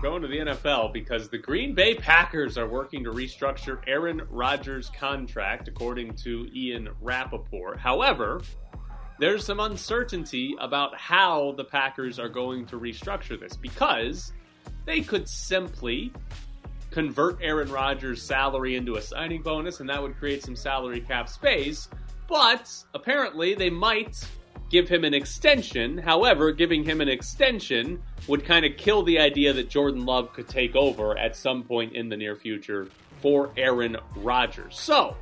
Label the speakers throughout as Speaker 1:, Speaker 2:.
Speaker 1: We're going to the NFL because the Green Bay Packers are working to restructure Aaron Rodgers' contract, according to Ian Rapoport. However, there's some uncertainty about how the Packers are going to restructure this because they could simply convert Aaron Rodgers' salary into a signing bonus, and that would create some salary cap space. But apparently, they might give him an extension. However, giving him an extension would kind of kill the idea that Jordan Love could take over at some point in the near future for Aaron Rodgers. So,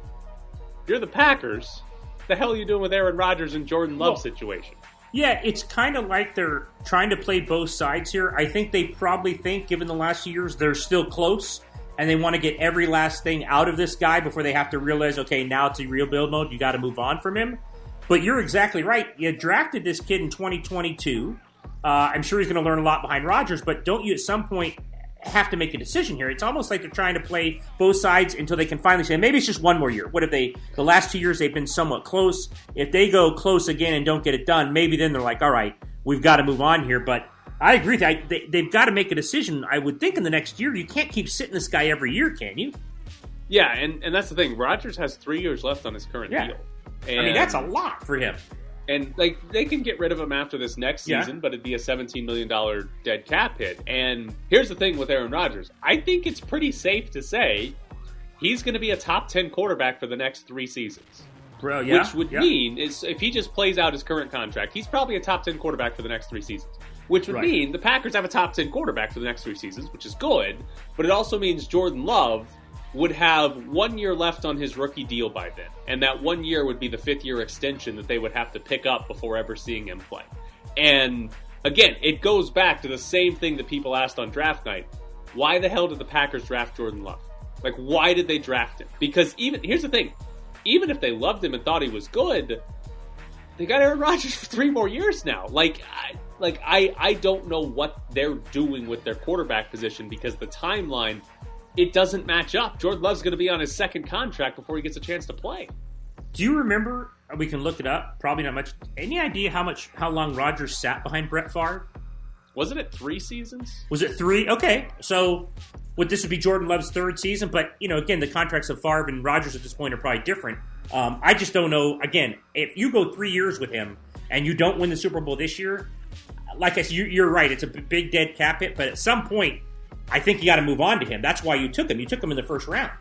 Speaker 1: you're the Packers. The hell are you doing with Aaron Rodgers and Jordan Love
Speaker 2: Well,
Speaker 1: situation?
Speaker 2: Yeah, it's kind of like they're trying to play both sides here. I think they probably think, given the last few years, they're still close, and they want to get every last thing out of this guy before they have to realize, okay, now it's a real build mode. You got to move on from him. But you're exactly right. You drafted this kid in 2022. Uh, I'm sure he's going to learn a lot behind Rodgers, but don't you at some point have to make a decision here? It's almost like they're trying to play both sides until they can finally say, maybe it's just one more year. What if they, the last two years, they've been somewhat close? If they go close again and don't get it done, maybe then they're like, all right, we've got to move on here. But I agree. with you. I, they, they've got to make a decision. I would think in the next year, you can't keep sitting this guy every year, can you?
Speaker 1: Yeah, and, and that's the thing. Rodgers has three years left on his current
Speaker 2: Yeah.
Speaker 1: deal.
Speaker 2: I mean,
Speaker 1: And-
Speaker 2: that's a lot for him.
Speaker 1: And like they can get rid of him after this next
Speaker 2: Yeah.
Speaker 1: season, but it'd be a seventeen million dollar dead cap hit. And here's the thing with Aaron Rodgers: I think it's pretty safe to say he's going to be a top ten quarterback for the next three seasons.
Speaker 2: Bro, yeah.
Speaker 1: Which would
Speaker 2: yeah.
Speaker 1: mean is if he just plays out his current contract, he's probably a top ten quarterback for the next three seasons. Which would
Speaker 2: Right.
Speaker 1: mean the Packers have a top ten quarterback for the next three seasons, which is good. But it also means Jordan Love would have one year left on his rookie deal by then, and that one year would be the fifth year extension that they would have to pick up before ever seeing him play. And again, it goes back to the same thing that people asked on draft night: Why the hell did the Packers draft Jordan Love? Like, why did they draft him? Because even here's the thing: even if they loved him and thought he was good, they got Aaron Rodgers for three more years now. Like, I, like I, I don't know what they're doing with their quarterback position because the timeline it doesn't match up. Jordan Love's going to be on his second contract before he gets a chance to play.
Speaker 2: Do you remember? We can look it up. Probably not much. Any idea how much, how long Rodgers sat behind Brett Favre?
Speaker 1: Wasn't it three seasons?
Speaker 2: Was it three? Okay, so would this would be Jordan Love's third season? But you know, again, the contracts of Favre and Rodgers at this point are probably different. Um, I just don't know. Again, if you go three years with him and you don't win the Super Bowl this year, like I said, you, you're right. It's a big dead cap hit. But at some point, I think you got to move on to him. That's why you took him. You took him in the first round.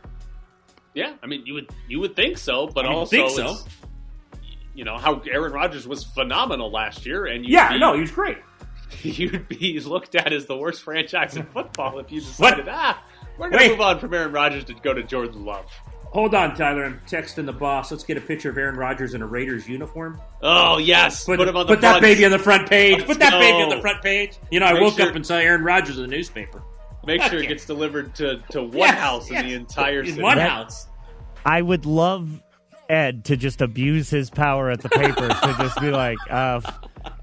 Speaker 1: Yeah, I mean you would you would think so, but
Speaker 2: I
Speaker 1: also
Speaker 2: think so.
Speaker 1: you know how Aaron Rodgers was phenomenal last year, and
Speaker 2: Yeah,
Speaker 1: be,
Speaker 2: no, he was great.
Speaker 1: you'd be looked at as the worst franchise in football if you decided ah we're going to move on from Aaron Rodgers to go to Jordan Love.
Speaker 2: Hold on, Tyler. I'm texting the boss. Let's get a picture of Aaron Rodgers in a Raiders uniform.
Speaker 1: Oh yes,
Speaker 2: Put,
Speaker 1: put him on the
Speaker 2: put that baby on the front page.
Speaker 1: Let's
Speaker 2: put that baby on the front page. You know, I
Speaker 1: Make
Speaker 2: woke
Speaker 1: sure-
Speaker 2: up and saw Aaron Rodgers in the newspaper.
Speaker 1: Make sure it gets delivered to, to one
Speaker 2: Yes,
Speaker 1: house
Speaker 2: yes.
Speaker 1: in the entire
Speaker 2: In
Speaker 1: city.
Speaker 2: one
Speaker 3: That-
Speaker 2: house.
Speaker 3: I would love Ed to just abuse his power at the paper to just be like, uh,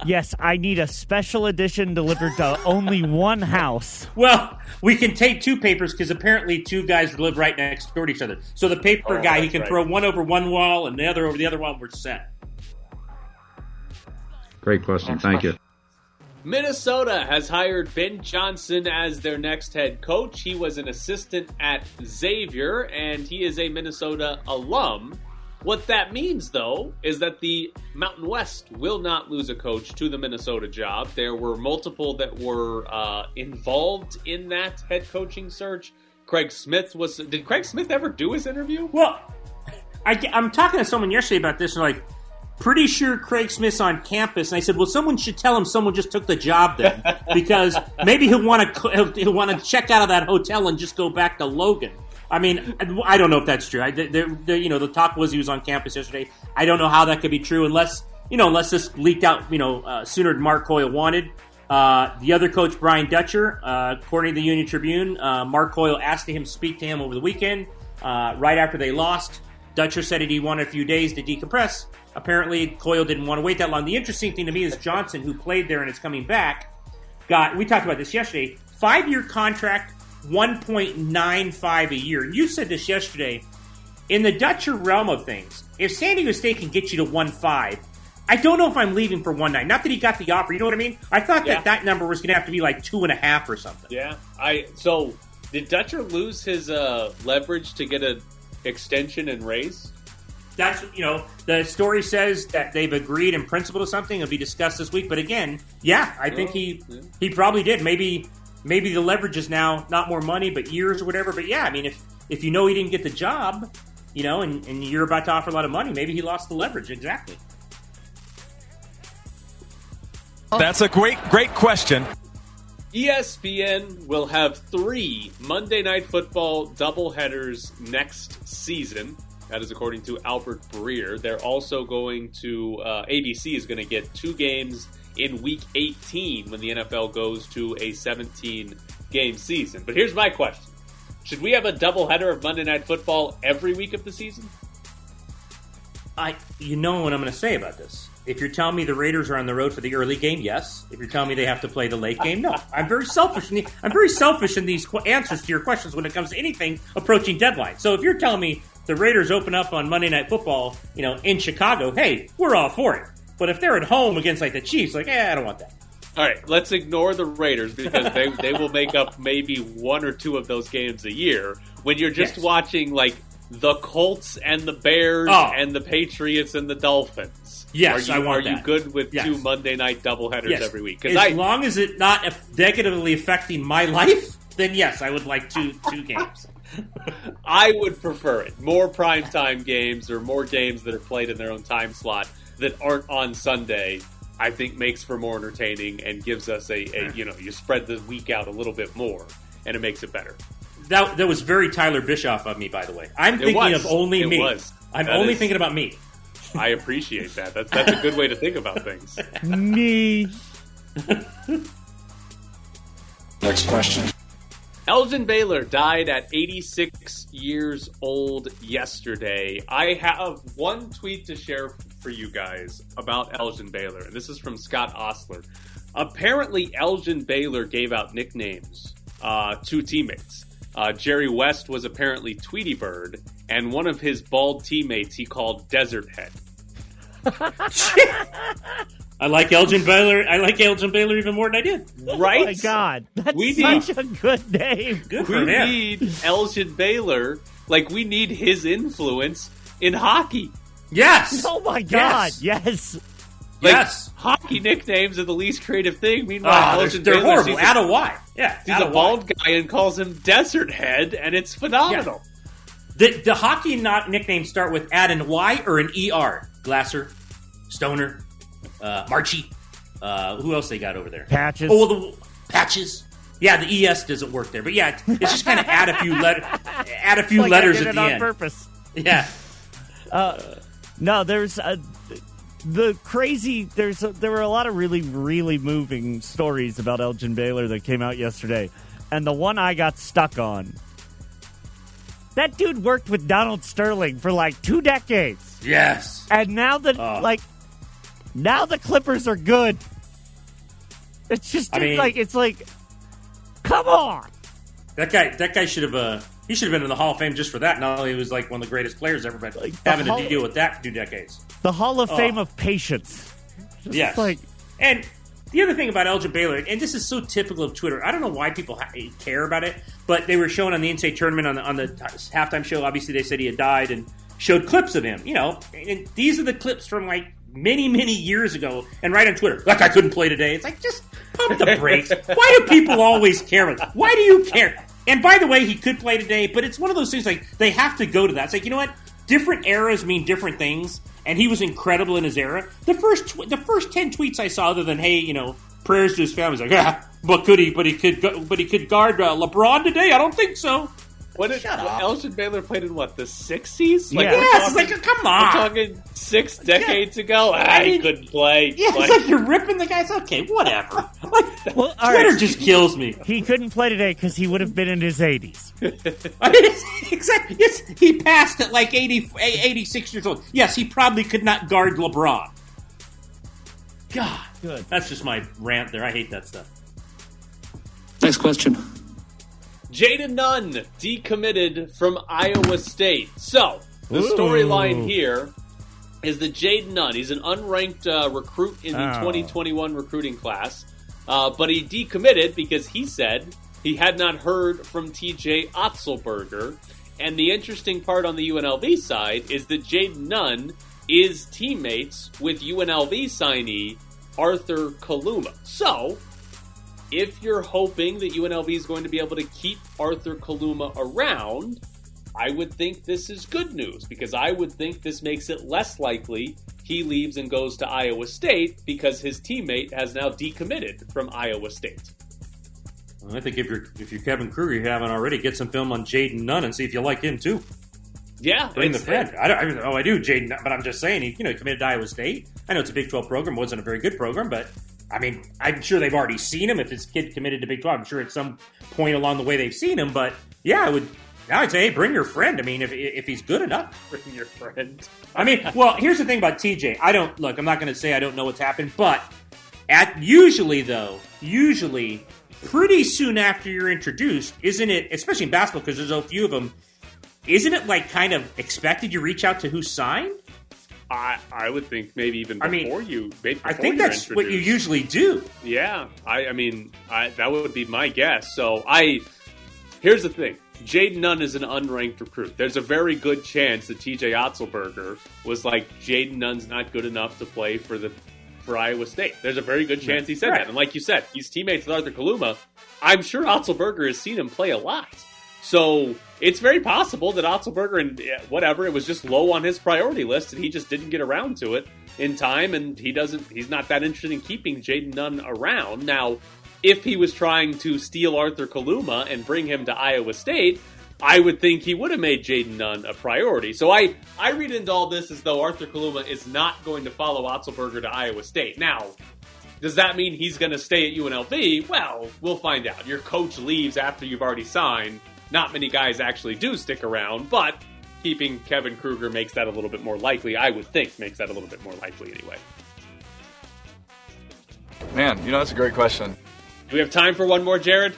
Speaker 3: yes, I need a special edition delivered to only one house.
Speaker 2: Well, we can take two papers because apparently two guys live right next door to each other. So the paper
Speaker 1: Oh,
Speaker 2: guy, he can
Speaker 1: right.
Speaker 2: throw one over one wall and the other over the other wall. We're set.
Speaker 4: Great question. Thank you.
Speaker 1: Minnesota has hired Ben Johnson as their next head coach. He was an assistant at Xavier, and he is a Minnesota alum. What that means, though, is that the Mountain West will not lose a coach to the Minnesota job. There were multiple that were uh, involved in that head coaching search. Craig Smith was. Did Craig Smith ever do his interview?
Speaker 2: Well, I, am talking to someone yesterday about this. And like, pretty sure Craig Smith's on campus. And I said, well, someone should tell him someone just took the job then, because maybe he'll want to he'll, he'll want to check out of that hotel and just go back to Logan. I mean, I don't know if that's true. I, you know, the talk was he was on campus yesterday. I don't know how that could be true unless you know, unless this leaked out, you know, uh, sooner than Mark Coyle wanted. Uh, the other coach, Brian Dutcher, uh, according to the Union Tribune, uh, Mark Coyle asked him to speak to him over the weekend. uh, right after they lost. Dutcher said he wanted a few days to decompress. Apparently, Coyle didn't want to wait that long. The interesting thing to me is Johnson, who played there and is coming back, got. We talked about this yesterday. Five year contract, one point nine five a year. And you said this yesterday. In the Dutcher realm of things, if San Diego State can get you to one five, I don't know if I'm leaving for one nine. Not that he got the offer. You know what I mean? I thought
Speaker 1: Yeah.
Speaker 2: that that number was going to have to be like two and a half or something.
Speaker 1: Yeah, I so did Dutcher lose his uh, leverage to get an extension and raise?
Speaker 2: That's you know the story says that they've agreed in principle to something it'll be discussed this week but again yeah i think he
Speaker 1: yeah.
Speaker 2: he probably did maybe maybe the leverage is now not more money but years or whatever but yeah i mean if if you know he didn't get the job you know and, and you're about to offer a lot of money maybe he lost the leverage exactly
Speaker 4: That's a great, great question.
Speaker 1: ESPN will have three Monday Night Football doubleheaders next season. That is according to Albert Breer. They're also going to uh, ABC is going to get two games in Week 18 when the NFL goes to a 17 game season. But here's my question: Should we have a doubleheader of Monday Night Football every week of the season?
Speaker 2: I, you know what I'm going to say about this. If you're telling me the Raiders are on the road for the early game, yes. If you're telling me they have to play the late game, no. I'm very selfish. In the, I'm very selfish in these qu- answers to your questions when it comes to anything approaching deadline. So if you're telling me the Raiders open up on Monday Night Football, you know, in Chicago, hey, we're all for it. But if they're at home against like the Chiefs, like, eh, I don't want that.
Speaker 1: All right, let's ignore the Raiders because they, they will make up maybe one or two of those games a year. When you're just
Speaker 2: Yes.
Speaker 1: watching like the Colts and the Bears
Speaker 2: Oh.
Speaker 1: and the Patriots and the Dolphins.
Speaker 2: Yes,
Speaker 1: are you,
Speaker 2: I want
Speaker 1: Are you good with
Speaker 2: Yes.
Speaker 1: two Monday night doubleheaders
Speaker 2: Yes.
Speaker 1: every week?
Speaker 2: As
Speaker 1: I
Speaker 2: long as it not negatively affecting my life, then yes, I would like two two games.
Speaker 1: I would prefer it. More primetime games or more games that are played in their own time slot that aren't on Sunday. I think makes for more entertaining and gives us a, a you know you spread the week out a little bit more and it makes it better.
Speaker 2: That that was very Tyler Bischoff of me, by the way. I'm
Speaker 1: It
Speaker 2: thinking
Speaker 1: was.
Speaker 2: of only
Speaker 1: It
Speaker 2: me.
Speaker 1: was.
Speaker 2: I'm
Speaker 1: That
Speaker 2: only
Speaker 1: is-
Speaker 2: thinking about me.
Speaker 1: I appreciate that. That's that's a good way to think about things.
Speaker 3: Me.
Speaker 5: Next question.
Speaker 1: Elgin Baylor died at 86 years old yesterday. I have one tweet to share for you guys about Elgin Baylor, and this is from Scott Ostler. Apparently, Elgin Baylor gave out nicknames uh, to teammates. Uh, Jerry West was apparently Tweety Bird, and one of his bald teammates he called Desert Head.
Speaker 2: I like Elgin Baylor. I like Elgin Baylor even more than I did.
Speaker 1: Right?
Speaker 3: Oh my God, that's
Speaker 1: We need-
Speaker 3: such a good name.
Speaker 2: Good
Speaker 1: we
Speaker 2: for him.
Speaker 1: need Elgin Baylor. Like, we need his influence in hockey.
Speaker 2: Yes.
Speaker 3: Oh my God,
Speaker 2: Yes.
Speaker 3: yes.
Speaker 1: Like,
Speaker 2: Yes.
Speaker 1: Hockey nicknames are the least creative thing. Meanwhile,
Speaker 2: they're,
Speaker 1: Elgin
Speaker 2: they're
Speaker 1: Baylor
Speaker 2: horrible. Out of why? Yeah.
Speaker 1: He's a bald
Speaker 2: why.
Speaker 1: guy and calls him Desert Head, and it's phenomenal.
Speaker 2: The, the hockey not nicknames start with add an Y or an ER. Glasser, Stoner, uh, Marchie. Uh, who else they got over there?
Speaker 3: Patches.
Speaker 2: Oh, the patches. Yeah, the ES doesn't work there, but yeah, it's just kind of add a few letter, add a few
Speaker 3: Like
Speaker 2: letters at the
Speaker 3: on
Speaker 2: end.
Speaker 3: purpose.
Speaker 2: Yeah,
Speaker 3: No, there's a, the crazy. There's a, there were a lot of really really moving stories about Elgin Baylor that came out yesterday, and the one I got stuck on. That dude worked with Donald Sterling for like two decades,
Speaker 2: yes.
Speaker 3: and now that
Speaker 2: Oh.
Speaker 3: like now the Clippers are good. It's just
Speaker 2: I mean-
Speaker 3: like it's like, come on.
Speaker 2: That guy, that guy should have. Uh, he should have been in the Hall of Fame just for that. Not only was like one of the greatest players ever, but
Speaker 3: Like,
Speaker 2: having
Speaker 3: Hall-
Speaker 2: to deal with that for two decades.
Speaker 3: The Hall of
Speaker 2: Oh.
Speaker 3: Fame of patience. Just
Speaker 2: Yes.
Speaker 3: like
Speaker 2: And the other thing about Elgin Baylor, and this is so typical of Twitter, I don't know why people ha- care about it, but they were showing on the NCAA tournament on the, on the t- halftime show. Obviously, they said he had died and showed clips of him. You know, and these are the clips from like many, many years ago. And right on Twitter, like I couldn't play today. It's like just pump the brakes. why do people always care? Why do you care? And by the way, he could play today, but it's one of those things like they have to go to that. It's like you know what? Different eras mean different things, and he was incredible in his era. The first tw- the first ten tweets I saw, other than hey, you know, prayers to his family, like, ah, but could he? But he could, gu- but he could guard uh, LeBron today? I don't think so.
Speaker 1: What did
Speaker 2: Shut up.
Speaker 1: Elgin Baylor played in what the sixties?
Speaker 3: Yeah.
Speaker 1: we're
Speaker 2: Yes,
Speaker 1: talking-
Speaker 2: like come
Speaker 1: we're
Speaker 2: on.
Speaker 1: talking six decades ago. Ah,
Speaker 2: I
Speaker 1: he
Speaker 2: mean-
Speaker 1: couldn't play.
Speaker 2: Yeah,
Speaker 1: Like,
Speaker 2: it's like you're ripping the guys. Okay, whatever. Like
Speaker 3: Well, all
Speaker 2: Twitter
Speaker 3: right.
Speaker 2: just kills me.
Speaker 3: He couldn't play today because he would have been in his 80s.
Speaker 2: I mean, exactly. Yes, he passed at like 80, 86 years old. Yes, he probably could not guard LeBron. God,
Speaker 3: Good.
Speaker 2: That's just my rant there. I hate that stuff.
Speaker 5: Next question.
Speaker 1: Jaden Nunn decommitted from Iowa State. So the storyline here is that Jaden Nunn, he's an unranked uh, recruit in the
Speaker 3: Oh.
Speaker 1: 2021 recruiting class, uh, but he decommitted because he said he had not heard from TJ Otzelberger. And the interesting part on the UNLV side is that Jaden Nunn is teammates with UNLV signee Arthur Kaluma. So if you're hoping that UNLV is going to be able to keep Arthur Kaluma around, I would think this is good news because I would think this makes it less likely he leaves and goes to Iowa State because his teammate has now decommitted from Iowa State.
Speaker 2: I think if you're if you're Kevin Kruger, you haven't already, get some film on Jaden Nunn and see if you like him too.
Speaker 1: Yeah,
Speaker 2: Bring the friend. I don't. I oh, I do, Jaden. But I'm just saying, he you know he committed to Iowa State. I know it's a Big 12 program, wasn't a very good program, but I mean, I'm sure they've already seen him. If his kid committed to Big 12, I'm sure at some point along the way they've seen him. But yeah, I would. I'd say, hey, bring your friend. I mean, if if he's good enough.
Speaker 1: Bring your friend.
Speaker 2: I mean, well, here's the thing about TJ. I don't look. I'm not going to say I don't know what's happened, but at usually though, usually pretty soon after you're introduced, isn't it? Especially in basketball, because there's so few of them. Isn't it like kind of expected you reach out to who signed?
Speaker 1: I I would think maybe even
Speaker 2: I mean,
Speaker 1: before you. maybe
Speaker 2: I think that's what you usually do.
Speaker 1: Yeah, I, I mean, I, that would be my guess. So I, here's the thing: Jaden Nunn is an unranked recruit. There's a very good chance that T.J. Otzelberger was like, Jaden Nunn's not good enough to play for the for Iowa State. There's a very good chance he said
Speaker 2: Right.
Speaker 1: that. And like you said, he's teammates with Arthur Kaluma. I'm sure Otzelberger has seen him play a lot. So it's very possible that Otzelberger and whatever it was just low on his priority list, and he just didn't get around to it in time, and he doesn't. He's not that interested in keeping Jaden Nunn around now. If he was trying to steal Arthur Kaluma and bring him to Iowa State, I would think he would have made Jaden Nunn a priority. So I, I read into all this as though Arthur Kaluma is not going to follow Otzelberger to Iowa State. Now, does that mean he's going to stay at UNLV? Well, we'll find out. Your coach leaves after you've already signed. Not many guys actually do stick around, but keeping Kevin Kruger makes that a little bit more likely. I would think makes that a little bit more likely anyway.
Speaker 6: Man, you know, that's a great question.
Speaker 1: Do we have time for one more, Jared?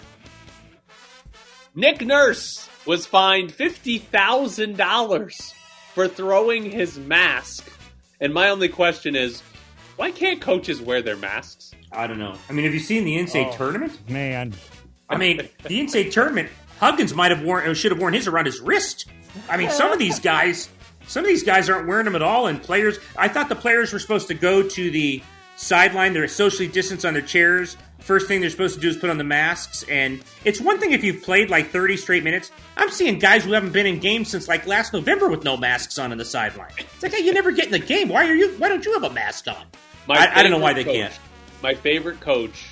Speaker 1: Nick Nurse was fined $50,000 for throwing his mask. And my only question is why can't coaches wear their masks?
Speaker 2: I don't know. I mean, have you seen the NCAA
Speaker 3: Oh.
Speaker 2: tournament?
Speaker 3: Man.
Speaker 2: I mean, the NCAA tournament, Huggins might have worn, or should have worn his around his wrist. I mean, some of these guys, some of these guys aren't wearing them at all. And players, I thought the players were supposed to go to the sideline. They're socially distanced on their chairs. First thing they're supposed to do is put on the masks. And it's one thing if you've played like 30 straight minutes. I'm seeing guys who haven't been in games since like last November with no masks on in the sideline. It's like, hey, you never get in the game. Why are you? Why don't you have a mask on? I, I don't know why they can't.
Speaker 1: My favorite coach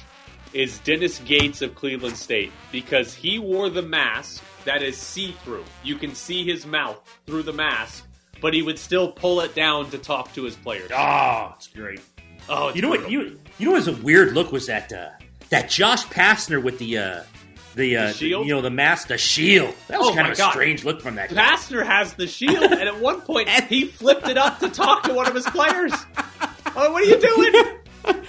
Speaker 1: is Dennis Gates of Cleveland State because he wore the mask that is see through. You can see his mouth through the mask, but he would still pull it down to talk to his players.
Speaker 2: Oh, it's great.
Speaker 1: Oh, it's
Speaker 2: You know what?
Speaker 1: brutal.
Speaker 2: You you know what was a weird look was that uh, that Josh Pastner with the uh, the, uh,
Speaker 1: The shield?
Speaker 2: you know the mask, the shield. That was
Speaker 1: Oh
Speaker 2: kind of a
Speaker 1: God.
Speaker 2: strange look from that guy.
Speaker 1: Pastner has the shield, and at one point he flipped it up to talk to one of his players. Oh, what are you doing?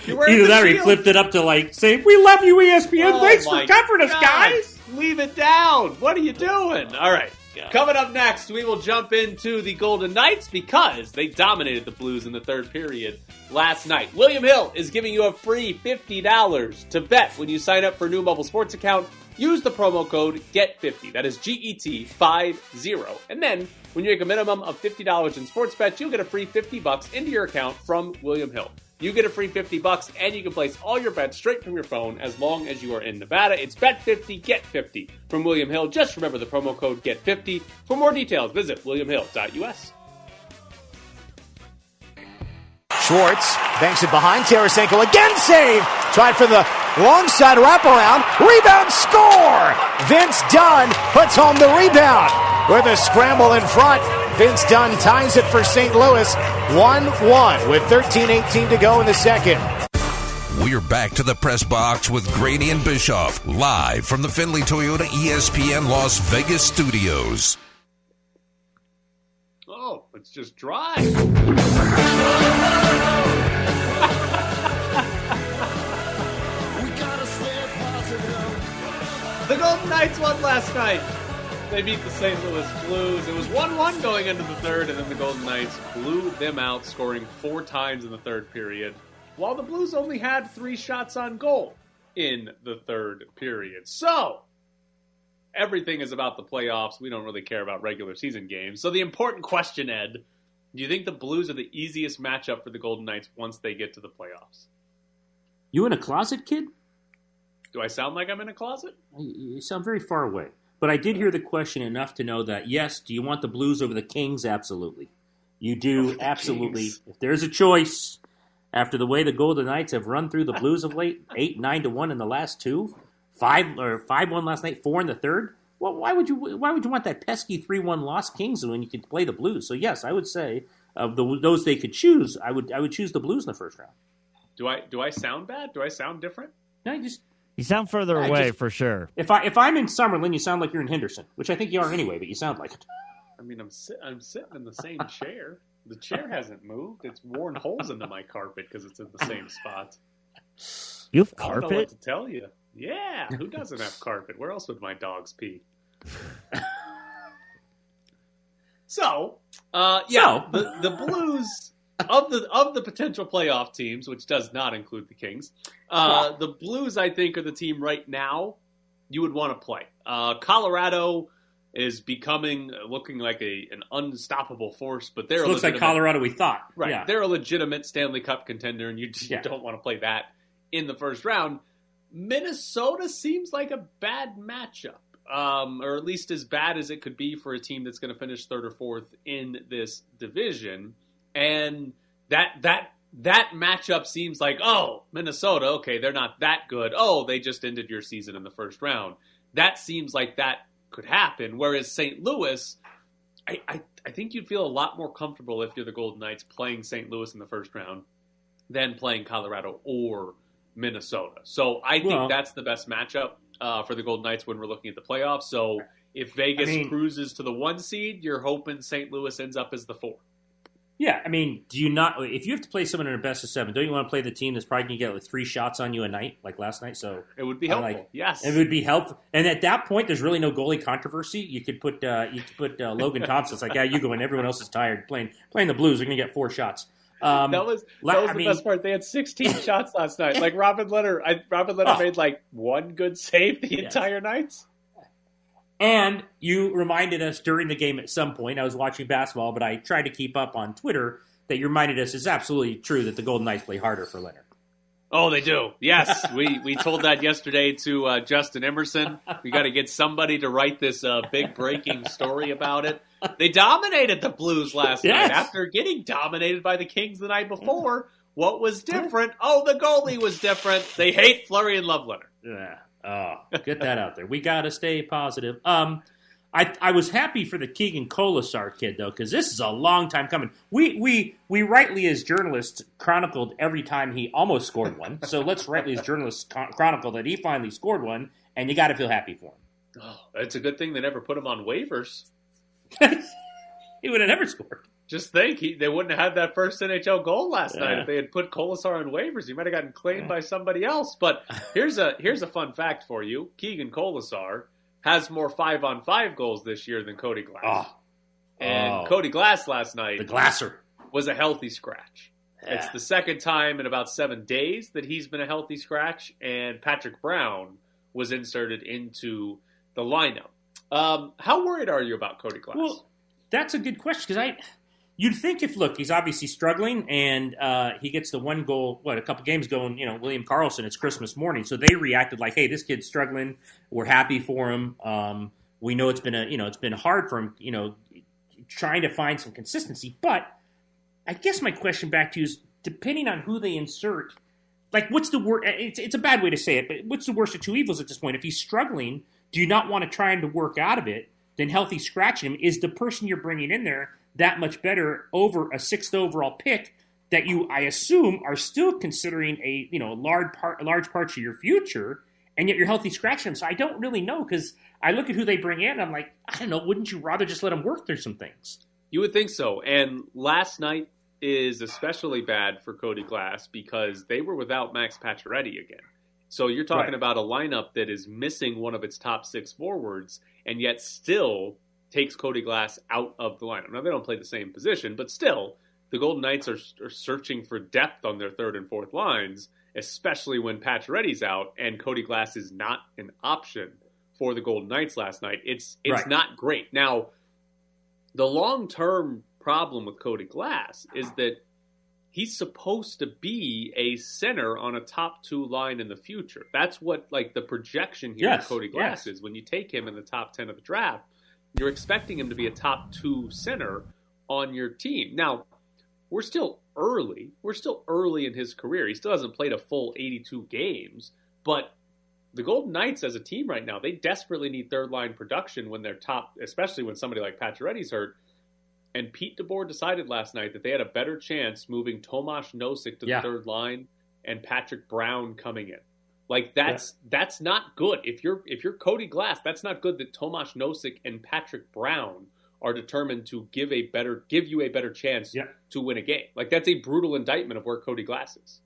Speaker 2: Either that or he flipped it up to like say, "We love you, ESPN.
Speaker 1: Oh
Speaker 2: Thanks for covering us, guys."
Speaker 1: Leave it down. What are you doing? All right. Coming up next, we will jump into the Golden Knights because they dominated the Blues in the third period last night. William Hill is giving you a free $50 to bet when you sign up for a new mobile sports account. Use the promo code GET50. That is G E T 50. And then when you make a minimum of $50 in sports bets, you'll get a free 50 bucks into your account from William Hill. You get a free 50 bucks and you can place all your bets straight from your phone as long as you are in Nevada. It's bet 50 get 50 from William Hill. Just remember the promo code get 50. For more details, visit williamhill.us.
Speaker 7: Schwartz banks it behind Tarasenko again. Save. Tried for the Long side wraparound. Rebound score. Vince Dunn puts home the rebound. With a scramble in front, Vince Dunn ties it for St. Louis 1 1 with 13 18 to go in the second.
Speaker 8: We're back to the press box with Graney and Bischoff, live from the Findlay Toyota ESPN Las Vegas studios.
Speaker 1: Oh, it's just dry. the Golden Knights won last night. They beat the St. Louis Blues. It was 1 1 going into the third, and then the Golden Knights blew them out, scoring four times in the third period, while the Blues only had three shots on goal in the third period. So, everything is about the playoffs. We don't really care about regular season games. So, the important question, Ed do you think the Blues are the easiest matchup for the Golden Knights once they get to the playoffs?
Speaker 2: You in a closet, kid?
Speaker 1: Do I sound like I'm in a closet?
Speaker 2: You sound very far away. But I did hear the question enough to know that yes, do you want the Blues over the Kings? Absolutely. You do, absolutely.
Speaker 1: Kings.
Speaker 2: If there's a choice, after the way the Golden Knights have run through the Blues of late, eight, nine to one in the last two, five or five one last night, four in the third. Well, why would you why would you want that pesky three one loss Kings when you could play the Blues? So yes, I would say of the, those they could choose, I would I would choose the Blues in the first round.
Speaker 1: Do I do I sound bad? Do I sound different?
Speaker 2: No, I just
Speaker 3: You sound further
Speaker 2: I
Speaker 3: away
Speaker 2: just-
Speaker 3: for sure.
Speaker 2: if I if I'm in Summerlin, you sound like you're in Henderson, which I think you are anyway, but you sound like it.
Speaker 1: I mean, I'm sit- I'm sitting in the same chair. The chair hasn't moved. It's worn holes into my carpet because it's in the same spot.
Speaker 3: You have
Speaker 1: I don't know what
Speaker 3: carpet?
Speaker 1: to tell you. Yeah, who doesn't have carpet? Where else would my dogs pee? so, uh, yeah,
Speaker 2: So?
Speaker 1: the the Blues of the of the potential playoff teams, which does not include the Kings, uh, the Blues I think are the team right now you would want to play. Uh, Colorado is becoming looking like a an unstoppable force, but they're a
Speaker 2: looks like
Speaker 1: legitimate-
Speaker 2: Colorado we thought.
Speaker 1: Right.
Speaker 2: Yeah.
Speaker 1: They're a legitimate Stanley Cup contender, and you, you
Speaker 2: Yeah.
Speaker 1: don't want to play that in the first round. Minnesota seems like a bad matchup, um, or at least as bad as it could be for a team that's going to finish third or fourth in this division. And that that that matchup seems like, oh, Minnesota, okay, they're not that good. Oh, they just ended your season in the first round. That seems like that could happen. Whereas St. Louis, I, I, I think you'd feel a lot more comfortable if you're the Golden Knights playing St. Louis in the first round than playing Colorado or Minnesota. So I think
Speaker 2: Well-
Speaker 1: that's the best matchup uh, for the Golden Knights when we're looking at the playoffs. So if Vegas
Speaker 2: I mean-
Speaker 1: cruises to the one seed, you're hoping St. Louis ends up as the four.
Speaker 2: Yeah, I mean, do you not? If you have to play someone in a best of seven, don't you want to play the team that's probably going to get like three shots on you a night, like last night? So
Speaker 1: It would be helpful.
Speaker 2: like-
Speaker 1: yes.
Speaker 2: it would be helpful. And at that point, there's really no goalie controversy. You could put uh, you could put uh, Logan Thompson. It's like, yeah, you go in. Everyone else is tired playing playing the Blues. They're going to get four shots. Um,
Speaker 1: that was that was
Speaker 2: I
Speaker 1: the
Speaker 2: mean-
Speaker 1: best part. They had 16 shots last night. Like Robin Lehner, I, Robin Lehner
Speaker 2: Oh.
Speaker 1: made like one good save the
Speaker 2: Yes.
Speaker 1: entire night.
Speaker 2: And you reminded us during the game at some point. I was watching basketball, but I tried to keep up on Twitter. That you reminded us is absolutely true that the Golden Knights play harder for Lehner.
Speaker 1: Oh, they do. Yes, we we told that yesterday to uh, Justin Emerson. We got to get somebody to write this uh, big breaking story about it. They dominated the Blues last
Speaker 2: Yes.
Speaker 1: night after getting dominated by the Kings the night before. What was different? Oh, the goalie was different. They hate Fleury and Love Lehner.
Speaker 2: Yeah. Oh, get that out there. We got to stay positive. Um, I I was happy for the Keegan Kolesar kid though, because this is a long time coming. We we we rightly as journalists chronicled every time he almost scored one. So let's rightly as journalists chron- chronicle that he finally scored one, and you got to feel happy for him.
Speaker 1: Oh, it's a good thing they never put him on waivers.
Speaker 2: he would have never scored.
Speaker 1: Just think, he, they wouldn't have had that first NHL goal last night if they had put Kolesar on waivers. He might have gotten claimed by somebody else. But here's a here's a fun fact for you: Keegan Kolesar has more five on five goals this year than Cody Glass.
Speaker 2: Oh,
Speaker 1: and
Speaker 2: Oh.
Speaker 1: Cody Glass last night
Speaker 2: the Glasser.
Speaker 1: was a healthy scratch. It's the second time in about seven days that he's been a healthy scratch, and Patrick Brown was inserted into the lineup. Um, how worried are you about Cody Glass?
Speaker 2: Well, that's a good question because I, you'd think if look, he's obviously struggling and uh, he gets the one goal. What a couple games ago, and you know William Karlsson. It's Christmas morning, so they reacted like, "Hey, this kid's struggling. We're happy for him. Um, we know it's been a you know it's been hard for him. You know, trying to find some consistency. But I guess my question back to you is, depending on who they insert." like what's the worst? It's, it's a bad way to say it, but what's the worst of two evils at this point? If he's struggling, do you not want to try him to work out of it? Then healthy scratch him. Is the person you're bringing in there that much better over a sixth overall pick that you, I assume, are still considering a you know large part, large parts of your future, and yet you're healthy scratching him. So I don't really know because I look at who they bring in. I'm like, I don't know. Wouldn't you rather just let them work through some things?
Speaker 1: You would think so. And last night is especially bad for Cody Glass because they were without Max Pacioretty again. So you're talking right. about a lineup that is missing one of its top six forwards, and yet still takes Cody Glass out of the lineup. Now they don't play the same position, but still, the Golden Knights are, are searching for depth on their third and fourth lines, especially when Pacioretty's out and Cody Glass is not an option for the Golden Knights last night. It's it's right. not great. Now, the long term problem with Cody Glass is that he's supposed to be a center on a top two line in the future. That's what like the projection here yes, Cody Glass yes. is. When you take him in the top ten of the draft, you're expecting him to be a top two center on your team. Now, we're still early. We're still early in his career. He still hasn't played a full 82 games, but the Golden Knights as a team right now, they desperately need third line production when they're top, especially when somebody like Pacioretty's hurt. And Pete DeBoer decided last night that they had a better chance moving Tomas Nosek to the yeah. third line and Patrick Brown coming in. Like that's yeah. that's not good. If you're if you're Cody Glass, that's not good that Tomasz Nosek and Patrick Brown are determined to give a better give you a better chance yeah. to win a game. Like that's a brutal indictment of where Cody Glass is.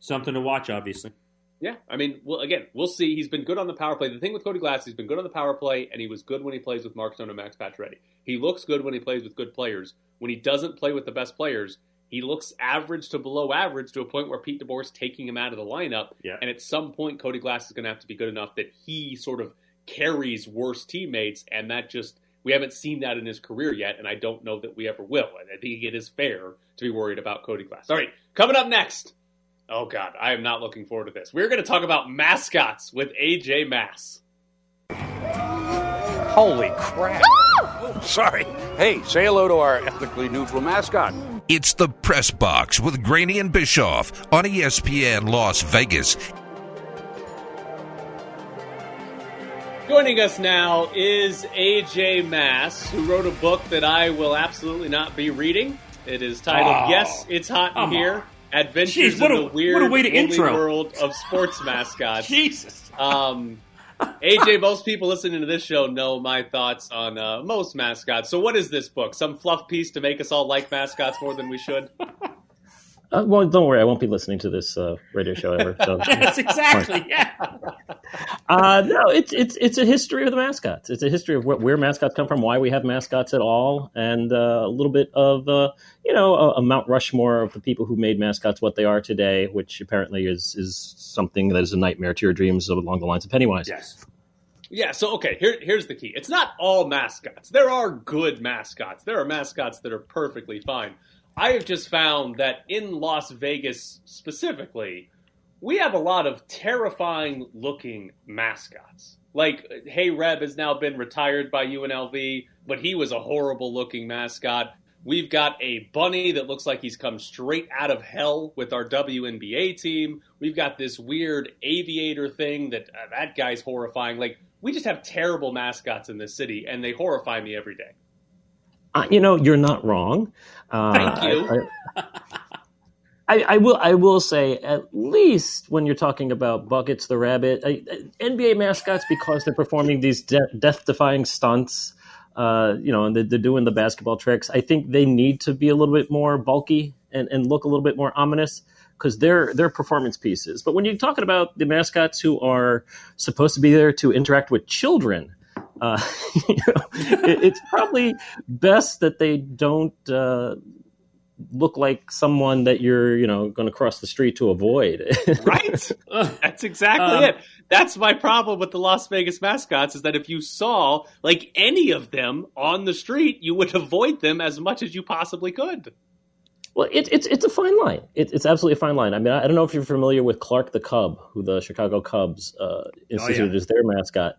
Speaker 2: Something to watch, obviously.
Speaker 1: Yeah, I mean, well, again, we'll see. He's been good on the power play. The thing with Cody Glass, he's been good on the power play, and he was good when he plays with Mark Stone and Max Pacioretty. He looks good when he plays with good players. When he doesn't play with the best players, he looks average to below average to a point where Pete DeBoer is taking him out of the lineup. Yeah. And at some point, Cody Glass is going to have to be good enough that he sort of carries worse teammates, and that just we haven't seen that in his career yet, and I don't know that we ever will. And I think it is fair to be worried about Cody Glass. All right, coming up next. Oh God, I am not looking forward to this. We're going to talk about mascots with AJ Mass.
Speaker 9: Holy crap! sorry. Hey, say hello to our ethically neutral mascot.
Speaker 8: It's the Press Box with Graney and Bischoff on ESPN Las Vegas.
Speaker 1: Joining us now is AJ Mass, who wrote a book that I will absolutely not be reading. It is titled oh, "Yes, It's Hot in Here." On. Adventures Jeez, in the weird way to intro. world of sports mascots.
Speaker 2: Jesus.
Speaker 1: Um, AJ, most people listening to this show know my thoughts on uh, most mascots. So, what is this book? Some fluff piece to make us all like mascots more than we should?
Speaker 10: Uh, well, don't worry, I won't be listening to this uh, radio show ever. So
Speaker 2: yes, exactly. Yeah.
Speaker 10: Uh, no, it's it's it's a history of the mascots. It's a history of where, where mascots come from, why we have mascots at all, and uh, a little bit of uh, you know a, a, Mount Rushmore of the people who made mascots what they are today, which apparently is is something that is a nightmare to your dreams along the lines of Pennywise.
Speaker 1: Yes. Yeah, so okay, here, here's the key. It's not all mascots. There are good mascots. There are mascots that are perfectly fine. I have just found that in Las Vegas specifically, we have a lot of terrifying looking mascots. Like, Hey Reb has now been retired by UNLV, but he was a horrible looking mascot. We've got a bunny that looks like he's come straight out of hell with our WNBA team. We've got this weird aviator thing that uh, that guy's horrifying. Like, we just have terrible mascots in this city, and they horrify me every day.
Speaker 10: Uh, you know, you're not wrong.
Speaker 1: Uh, Thank you.
Speaker 10: I, I, I, will. I will say, at least when you're talking about Buckets the Rabbit, NBA mascots because they're performing these de- death-defying stunts. Uh, you know, and they're, they're, doing the basketball tricks. I think they need to be a little bit more bulky and, and look a little bit more ominous because they're they're performance pieces. But when you're talking about the mascots who are supposed to be there to interact with children, uh, you know, it, it's probably best that they don't uh, look like someone that you're, you know, going to cross the street to avoid.
Speaker 1: right? That's exactly um, it. That's my problem with the Las Vegas mascots is that if you saw like any of them on the street, you would avoid them as much as you possibly could.
Speaker 10: Well, it, it's it's a fine line. It, it's absolutely a fine line. I mean, I, I, don't know if you're familiar with Clark the Cub, who the Chicago Cubs uh, instituted oh, yeah. as their mascot.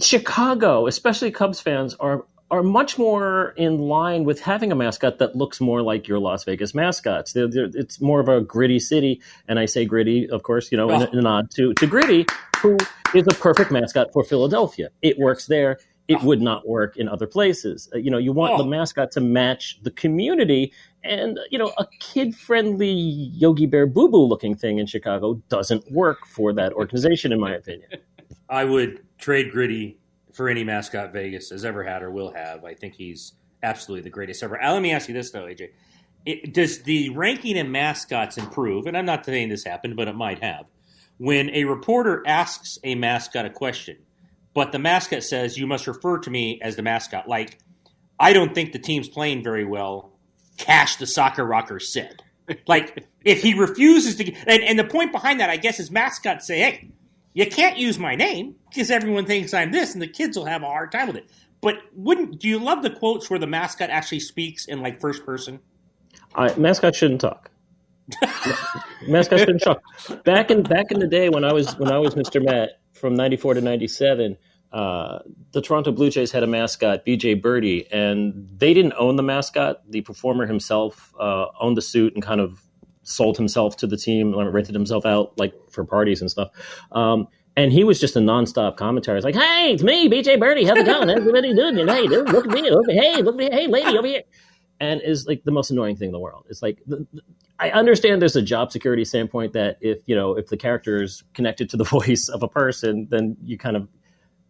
Speaker 10: Chicago, especially Cubs fans, are are much more in line with having a mascot that looks more like your Las Vegas mascots. They're, they're, it's more of a gritty city, and I say gritty, of course, you know, in, in a nod to to gritty, who is a perfect mascot for Philadelphia. It works there. It would not work in other places. Uh, you know, you want
Speaker 2: Oh.
Speaker 10: the mascot to match the community, and you know, a kid-friendly Yogi Bear Boo Boo looking thing in Chicago doesn't work for that organization, in my opinion.
Speaker 2: I would trade Gritty for any mascot Vegas has ever had or will have. I think he's absolutely the greatest ever. Uh, let me ask you this though, AJ: it, Does the ranking in mascots improve? And I'm not saying this happened, but it might have. When a reporter asks a mascot a question, but the mascot says, "You must refer to me as the mascot," like I don't think the team's playing very well. Cash the soccer rocker said. Like if he refuses to, and, and the point behind that, I guess, is mascots say, "Hey, you can't use my name because everyone thinks I'm this, and the kids will have a hard time with it." But wouldn't do you love the quotes where the mascot actually speaks in like first person?
Speaker 10: I, mascots shouldn't talk. mascot shouldn't talk. Back in back in the day when I was when I was Mr. Met from '94 to '97, uh, the Toronto Blue Jays had a mascot, BJ Birdie, and they didn't own the mascot. The performer himself uh, owned the suit and kind of sold himself to the team, rented himself out like for parties and stuff. Um, and he was just a nonstop commentary. It's like, "Hey, it's me, BJ Birdie. How's it going? Everybody doing? it? Hey, dude, look at me. Look at, hey, look at me. Hey, lady, over here." And is like the most annoying thing in the world. It's like the, the- I understand there's a job security standpoint that if you know if the character is connected to the voice of a person, then you kind of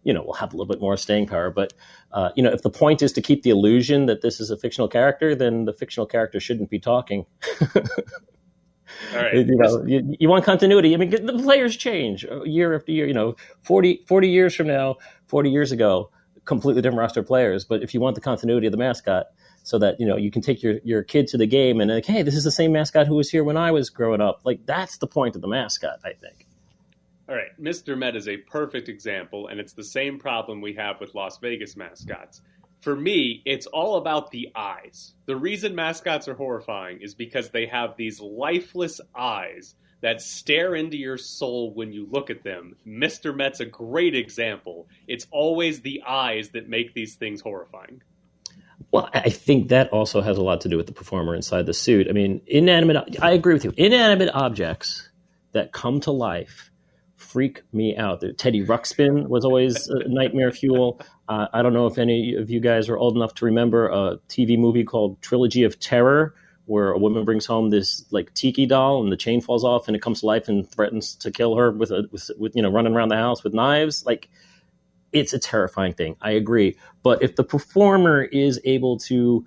Speaker 10: you know will have a little bit more staying power. But uh, you know if the point is to keep the illusion that this is a fictional character, then the fictional character shouldn't be talking.
Speaker 1: All right.
Speaker 10: You, know, you, you want continuity. I mean, the players change year after year. You know, 40, 40 years from now, 40 years ago, completely different roster of players. But if you want the continuity of the mascot, so that you know you can take your, your kid to the game and like, hey, this is the same mascot who was here when I was growing up. Like that's the point of the mascot, I think.
Speaker 1: All right, Mr. Met is a perfect example, and it's the same problem we have with Las Vegas mascots. For me, it's all about the eyes. The reason mascots are horrifying is because they have these lifeless eyes that stare into your soul when you look at them. Mr. Met's a great example. It's always the eyes that make these things horrifying.
Speaker 10: Well, I think that also has a lot to do with the performer inside the suit. I mean, inanimate. I agree with you. Inanimate objects that come to life freak me out. Teddy Ruxpin was always nightmare fuel. Uh, I don't know if any of you guys are old enough to remember a TV movie called Trilogy of Terror, where a woman brings home this like tiki doll and the chain falls off and it comes to life and threatens to kill her with a with, with you know running around the house with knives. Like it's a terrifying thing. I agree. But if the performer is able to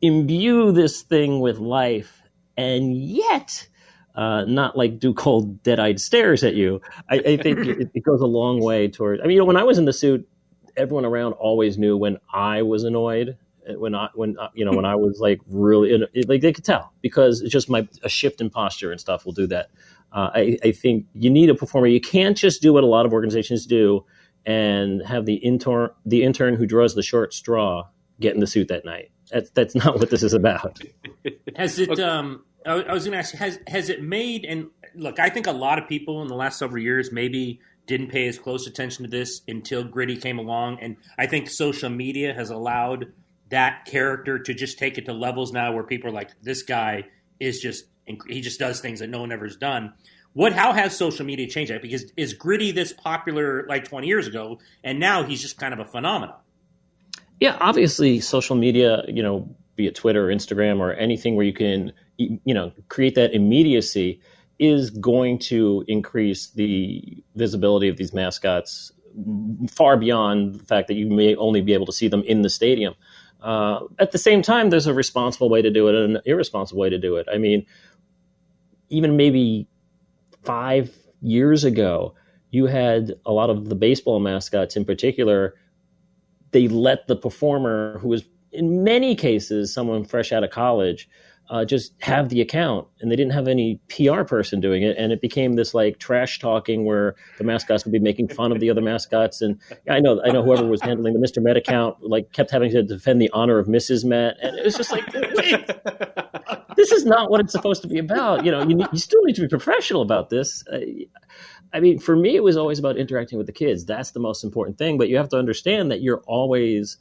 Speaker 10: imbue this thing with life and yet uh, not like do cold dead-eyed stares at you, I, I think it, it goes a long way toward. I mean, you know, when I was in the suit, everyone around always knew when I was annoyed. When I when uh, you know when I was like really it, like they could tell because it's just my a shift in posture and stuff will do that. Uh, I, I think you need a performer. You can't just do what a lot of organizations do and have the intern the intern who draws the short straw get in the suit that night. That's that's not what this is about.
Speaker 2: Has it? Um, I was going to ask, has has it made? And look, I think a lot of people in the last several years maybe didn't pay as close attention to this until Gritty came along, and I think social media has allowed that character to just take it to levels now where people are like, this guy is just he just does things that no one ever has done. What? How has social media changed that? Because is Gritty this popular like 20 years ago, and now he's just kind of a phenomenon?
Speaker 10: Yeah, obviously, social media, you know, be it Twitter or Instagram or anything where you can, you know, create that immediacy is going to increase the visibility of these mascots far beyond the fact that you may only be able to see them in the stadium. Uh, at the same time, there's a responsible way to do it and an irresponsible way to do it. I mean, even maybe five years ago, you had a lot of the baseball mascots in particular. They let the performer, who was in many cases someone fresh out of college, uh, just have the account, and they didn't have any PR person doing it, and it became this like trash talking where the mascots would be making fun of the other mascots, and I know I know whoever was handling the Mr. Met account like kept having to defend the honor of Mrs. Met, and it was just like, wait, this is not what it's supposed to be about. You know, you, you still need to be professional about this. Uh, I mean, for me, it was always about interacting with the kids. That's the most important thing. But you have to understand that you're always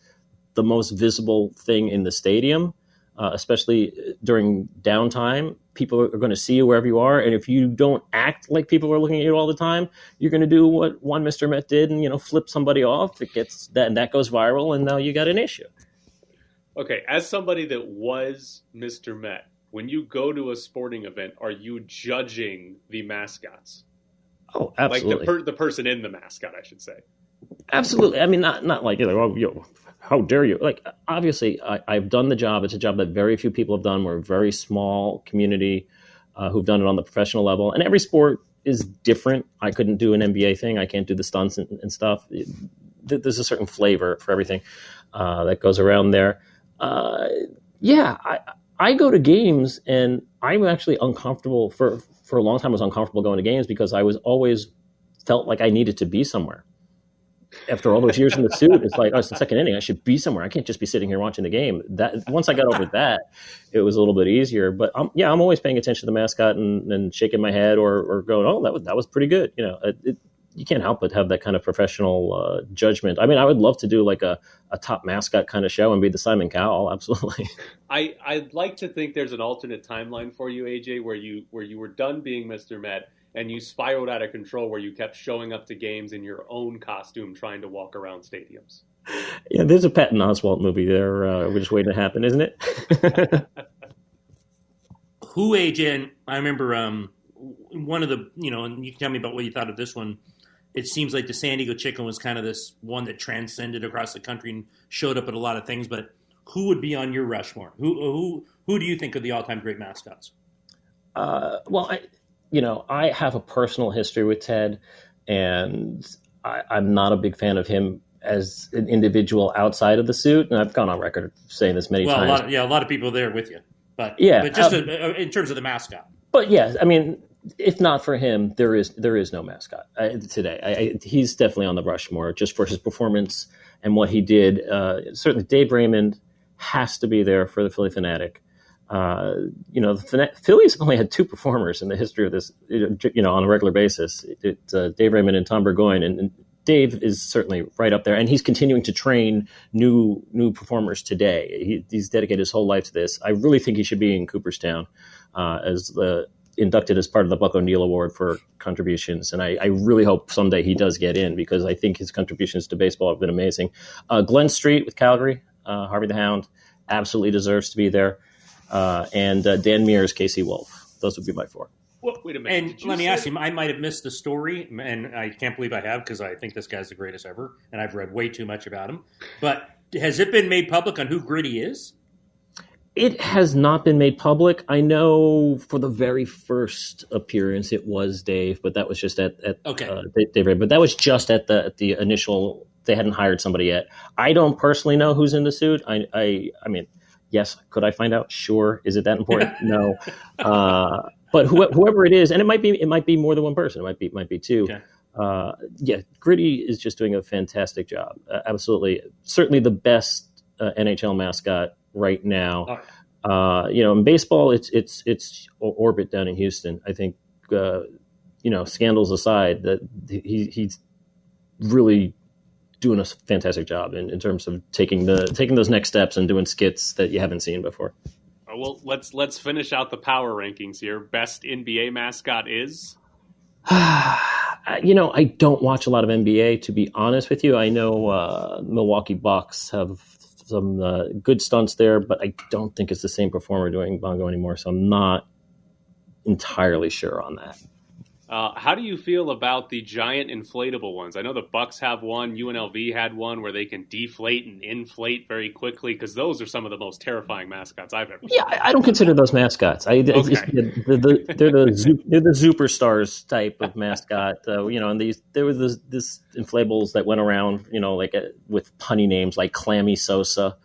Speaker 10: the most visible thing in the stadium, uh, especially during downtime. People are going to see you wherever you are, and if you don't act like people are looking at you all the time, you're going to do what one Mister Met did, and you know, flip somebody off. It gets that, and that goes viral, and now you got an issue.
Speaker 1: Okay, as somebody that was Mister Met, when you go to a sporting event, are you judging the mascots?
Speaker 10: Oh, absolutely.
Speaker 1: Like the, per- the person in the mascot, I should say.
Speaker 10: Absolutely. I mean, not not like, like oh, yo, how dare you? Like, obviously, I, have done the job. It's a job that very few people have done. We're a very small community uh, who've done it on the professional level, and every sport is different. I couldn't do an NBA thing. I can't do the stunts and, and stuff. There's a certain flavor for everything uh, that goes around there. Uh, yeah, I, I go to games, and I'm actually uncomfortable for for a long time. I was uncomfortable going to games because I was always felt like I needed to be somewhere after all those years in the suit, it's like, oh, it's the second inning. I should be somewhere. I can't just be sitting here watching the game. That once I got over that, it was a little bit easier. But I'm, yeah, I'm always paying attention to the mascot and, and shaking my head or, or going, oh, that was that was pretty good. You know, it, it, you can't help but have that kind of professional uh, judgment. I mean, I would love to do like a, a top mascot kind of show and be the Simon Cowell. Absolutely.
Speaker 1: I I'd like to think there's an alternate timeline for you, AJ, where you where you were done being Mr. Met and you spiraled out of control where you kept showing up to games in your own costume trying to walk around stadiums.
Speaker 10: Yeah, there's a Patton Oswalt movie there. Uh, we're just waiting to happen, isn't it?
Speaker 2: Who agent? I remember um, one of the, you know, and you can tell me about what you thought of this one. It seems like the San Diego Chicken was kind of this one that transcended across the country and showed up at a lot of things. But who would be on your Rushmore? Who who who do you think are the all-time great mascots?
Speaker 10: Uh, well, I, you know, I have a personal history with Ted, and I, am not a big fan of him as an individual outside of the suit. And I've gone on record saying this many
Speaker 2: well,
Speaker 10: times.
Speaker 2: A lot of, yeah, a lot of people there with you, but
Speaker 10: yeah,
Speaker 2: but just um, a, in terms of the mascot.
Speaker 10: But yeah, I mean, if not for him, there is there is no mascot uh, today. I, I, he's definitely on the Rushmore just for his performance and what he did. Uh, certainly, Dave Raymond has to be there for the Philly Phanatic uh, you know, the Phillies only had two performers in the history of this, you know, on a regular basis. It, uh, Dave Raymond and Tom Burgoyne, and, and, Dave is certainly right up there, and he's continuing to train new new performers today. He, he's dedicated his whole life to this. I really think he should be in Cooperstown uh, as the inducted as part of the Buck O'Neil Award for contributions, and I, I, really hope someday he does get in because I think his contributions to baseball have been amazing. Uh, Glenn Street with Calgary, uh, Harvey the Hound, absolutely deserves to be there uh, and uh, Dan Meers, KC Wolf. Those would be my four.
Speaker 1: Well, wait a minute.
Speaker 2: And let me say- ask you, I might have missed the story, and I can't believe I have because I think this guy's the greatest ever, and I've read way too much about him. But has it been made public on who Gritty is?
Speaker 10: It has not been made public. I know for the very first appearance it was Dave, but that was just at, at
Speaker 2: okay. Uh,
Speaker 10: Dave Ray, but that was just at the at the initial. They hadn't hired somebody yet. I don't personally know who's in the suit. I I, I mean, Yes. Could I find out? Sure. Is it that important? no. Uh, but wh- whoever it is, and it might be it might be more than one person. It might be it might be two. Okay. Uh, yeah, Gritty is just doing a fantastic job. Uh, absolutely, certainly the best uh, NHL mascot right now. Oh. Uh, you know, in baseball, it's it's it's orbit down in Houston. I think uh, you know, scandals aside, that he he's really doing a fantastic job in, in terms of taking the taking those next steps and doing skits that you haven't seen before.
Speaker 1: Uh, well, let's let's finish out the power rankings here. Best NBA mascot is.
Speaker 10: you know, I don't watch a lot of NBA to be honest with you. I know uh, Milwaukee Bucks have some uh, good stunts there, but I don't think it's the same performer doing Bango anymore. So I'm not entirely sure on that.
Speaker 1: Uh, how do you feel about the giant inflatable ones? I know the Bucks have one. UNLV had one where they can deflate and inflate very quickly because those are some of the most terrifying mascots I've ever. Seen.
Speaker 10: Yeah, I don't consider those mascots. I, okay. the, the, they're the they're the superstars type of mascot. Uh, you know, and these there were this, this inflatables that went around. You know, like uh, with punny names like Clammy Sosa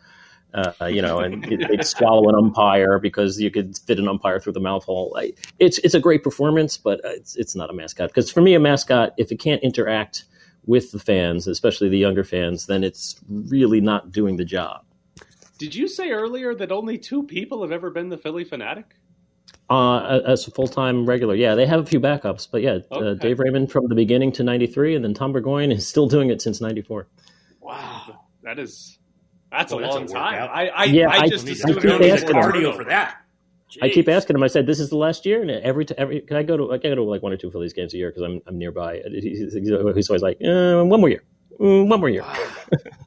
Speaker 10: uh, you know, and they'd swallow an umpire because you could fit an umpire through the mouth hole. it's it's a great performance, but it's it's not a mascot because for me, a mascot if it can't interact with the fans, especially the younger fans, then it's really not doing the job.
Speaker 1: Did you say earlier that only two people have ever been the Philly Phanatic?
Speaker 10: Uh, as a full time regular, yeah, they have a few backups, but yeah, uh, okay. uh, Dave Raymond from the beginning to '93, and then Tom Burgoyne is still doing it since '94.
Speaker 1: Wow, that is That's a
Speaker 2: Well, that's
Speaker 1: long
Speaker 2: a
Speaker 1: time. I, I,
Speaker 10: Yeah,
Speaker 1: I
Speaker 10: I-
Speaker 1: just
Speaker 10: I
Speaker 1: assumed
Speaker 10: keep
Speaker 1: it was
Speaker 10: asking
Speaker 1: more
Speaker 10: him.
Speaker 2: cardio for that.
Speaker 10: I keep asking him. I said, "This is the last year." And every t- every can I go to I can go to like one or two Phillies games a year because I'm I'm nearby. He's, he's always like, uh, "One more year, Uh, one more year."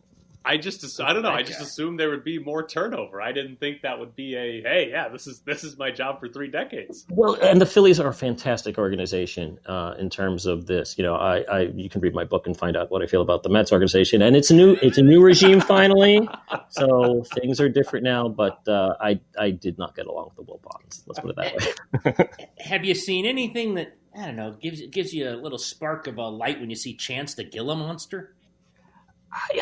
Speaker 1: I just I don't know. I just assumed there would be more turnover. I didn't think that would be a, hey, yeah, this is this is my job for three decades.
Speaker 10: Well, and the Phillies are a fantastic organization uh, in terms of this. You know, I, I you can read my book and find out what I feel about the Mets organization, and it's a new it's a new regime finally, so things are different now. But uh, I I did not get along with the Wilpons. Let's put it that way.
Speaker 2: Have you seen anything that I don't know gives gives you a little spark of a light when you see Chance the Gila monster?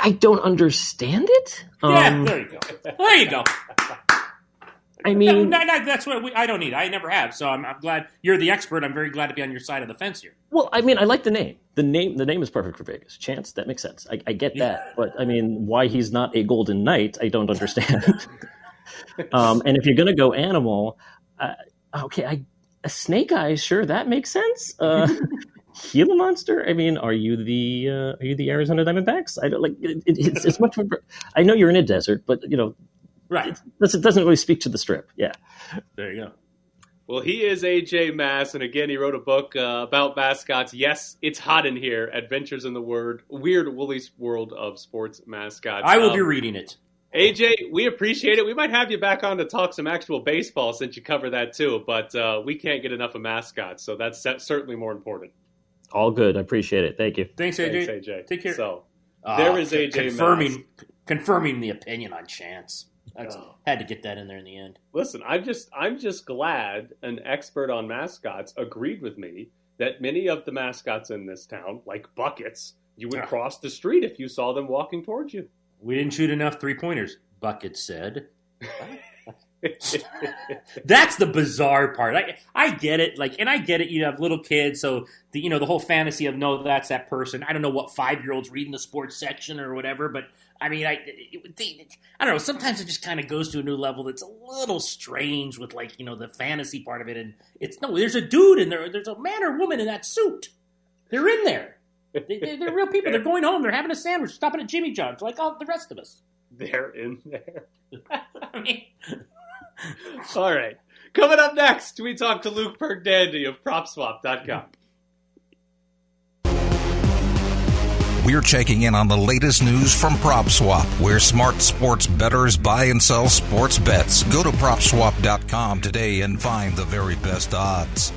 Speaker 10: I, I don't understand it.
Speaker 2: yeah,
Speaker 10: Um,
Speaker 2: there you go. There you go.
Speaker 10: I mean,
Speaker 2: no, no, that's what we, I don't need. I never have, so I'm, I'm glad you're the expert. I'm very glad to be on your side of the fence here.
Speaker 10: Well, I mean, I like the name. The name, the name is perfect for Vegas. Chance, that makes sense. I, I get that, but I mean, why he's not a Golden Knight, I don't understand. um, and if you're gonna go animal, uh, okay, I, a snake eye, sure, that makes sense. Uh, Gila monster. I mean, are you the uh, are you the Arizona Diamondbacks? I don't like. It, it, it's, it's much more. I know you're in a desert, but you know,
Speaker 2: Right.
Speaker 10: it doesn't, doesn't really speak to the strip. Yeah.
Speaker 2: There you go.
Speaker 1: Well, he is AJ Mass, and again, he wrote a book uh, about mascots. Yes, it's hot in here. Adventures in the Word, Weird Woolly's World of Sports Mascots.
Speaker 2: I will
Speaker 1: Um,
Speaker 2: be reading it.
Speaker 1: AJ, we appreciate it. We might have you back on to talk some actual baseball since you cover that too, but uh, we can't get enough of mascots, so that's, that's certainly more important.
Speaker 10: All good. I appreciate it. Thank you.
Speaker 2: Thanks, AJ.
Speaker 1: Thanks, AJ.
Speaker 2: Take care.
Speaker 1: So, there is
Speaker 2: con-
Speaker 1: AJ
Speaker 2: confirming
Speaker 1: Mass.
Speaker 2: confirming the opinion on Chance. That's,
Speaker 1: Oh.
Speaker 2: Had to get that in there in the end.
Speaker 1: Listen, I'm just I'm just glad an expert on mascots agreed with me that many of the mascots in this town, like buckets, you would
Speaker 2: Ah.
Speaker 1: cross the street if you saw them walking towards you.
Speaker 2: We didn't shoot enough three pointers. Bucket said. That's the bizarre part. I I get it, like, and I get it. You have little kids, so the you know the whole fantasy of no, that's that person. I don't know what five year olds reading the sports section or whatever, but I mean, I I don't know. Sometimes it just kind of goes to a new level that's a little strange with like you know the fantasy part of it, and it's no, there's a dude in there, there's a man or woman in that suit. They're in there. They, they're, they're real people. They're going home. They're having a sandwich, stopping at Jimmy John's, like all the rest of us.
Speaker 1: They're in there.
Speaker 2: I mean,
Speaker 1: All right. Coming up next, we talk to Luke Pergande of PropSwap.com.
Speaker 8: We're checking in on the latest news from PropSwap, where smart sports bettors buy and sell sports bets. Go to PropSwap.com today and find the very best odds.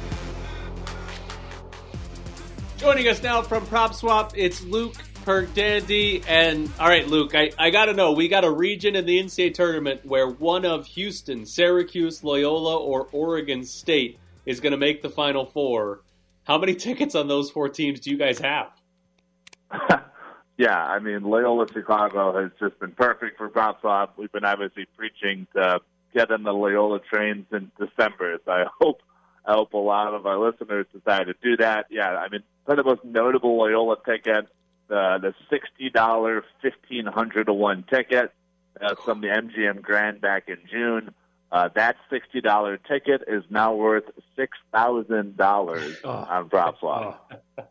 Speaker 1: Joining us now from PropSwap, it's Luke Pergande. And all right, Luke, I, I got to know we got a region in the NCAA tournament where one of Houston, Syracuse, Loyola, or Oregon State is going to make the Final Four. How many tickets on those four teams do you guys have?
Speaker 11: yeah, I mean, Loyola Chicago has just been perfect for PropSwap. We've been obviously preaching to get in the Loyola trains in December. So I hope I hope a lot of our listeners decide to do that. Yeah, I mean, of the most notable Loyola tickets, the the sixty dollar fifteen hundred to one ticket uh, from the MGM Grand back in June. Uh, that sixty dollar ticket is now worth six thousand dollars on PropSwap.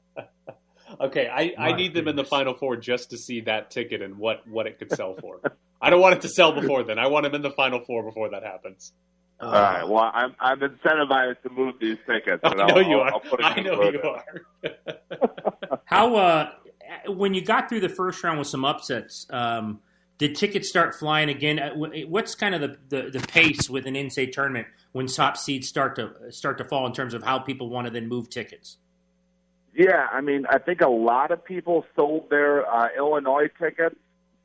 Speaker 1: Okay, I, I need them in the Final Four just to see that ticket and what, what it could sell for. I don't want it to sell before then. I want them in the Final Four before that happens.
Speaker 11: All right. Well, I'm I'm incentivized to move these tickets.
Speaker 1: I know
Speaker 11: I'll,
Speaker 1: you are.
Speaker 11: I'll put a
Speaker 1: I
Speaker 11: good
Speaker 1: know you
Speaker 11: in.
Speaker 1: are.
Speaker 2: How uh, when you got through the first round with some upsets, um, did tickets start flying again? Uh, What's kind of the, the, the pace with an in-state tournament when top seeds start to start to fall in terms of how people want to then move tickets?
Speaker 11: Yeah, I mean, I think a lot of people sold their uh, Illinois tickets,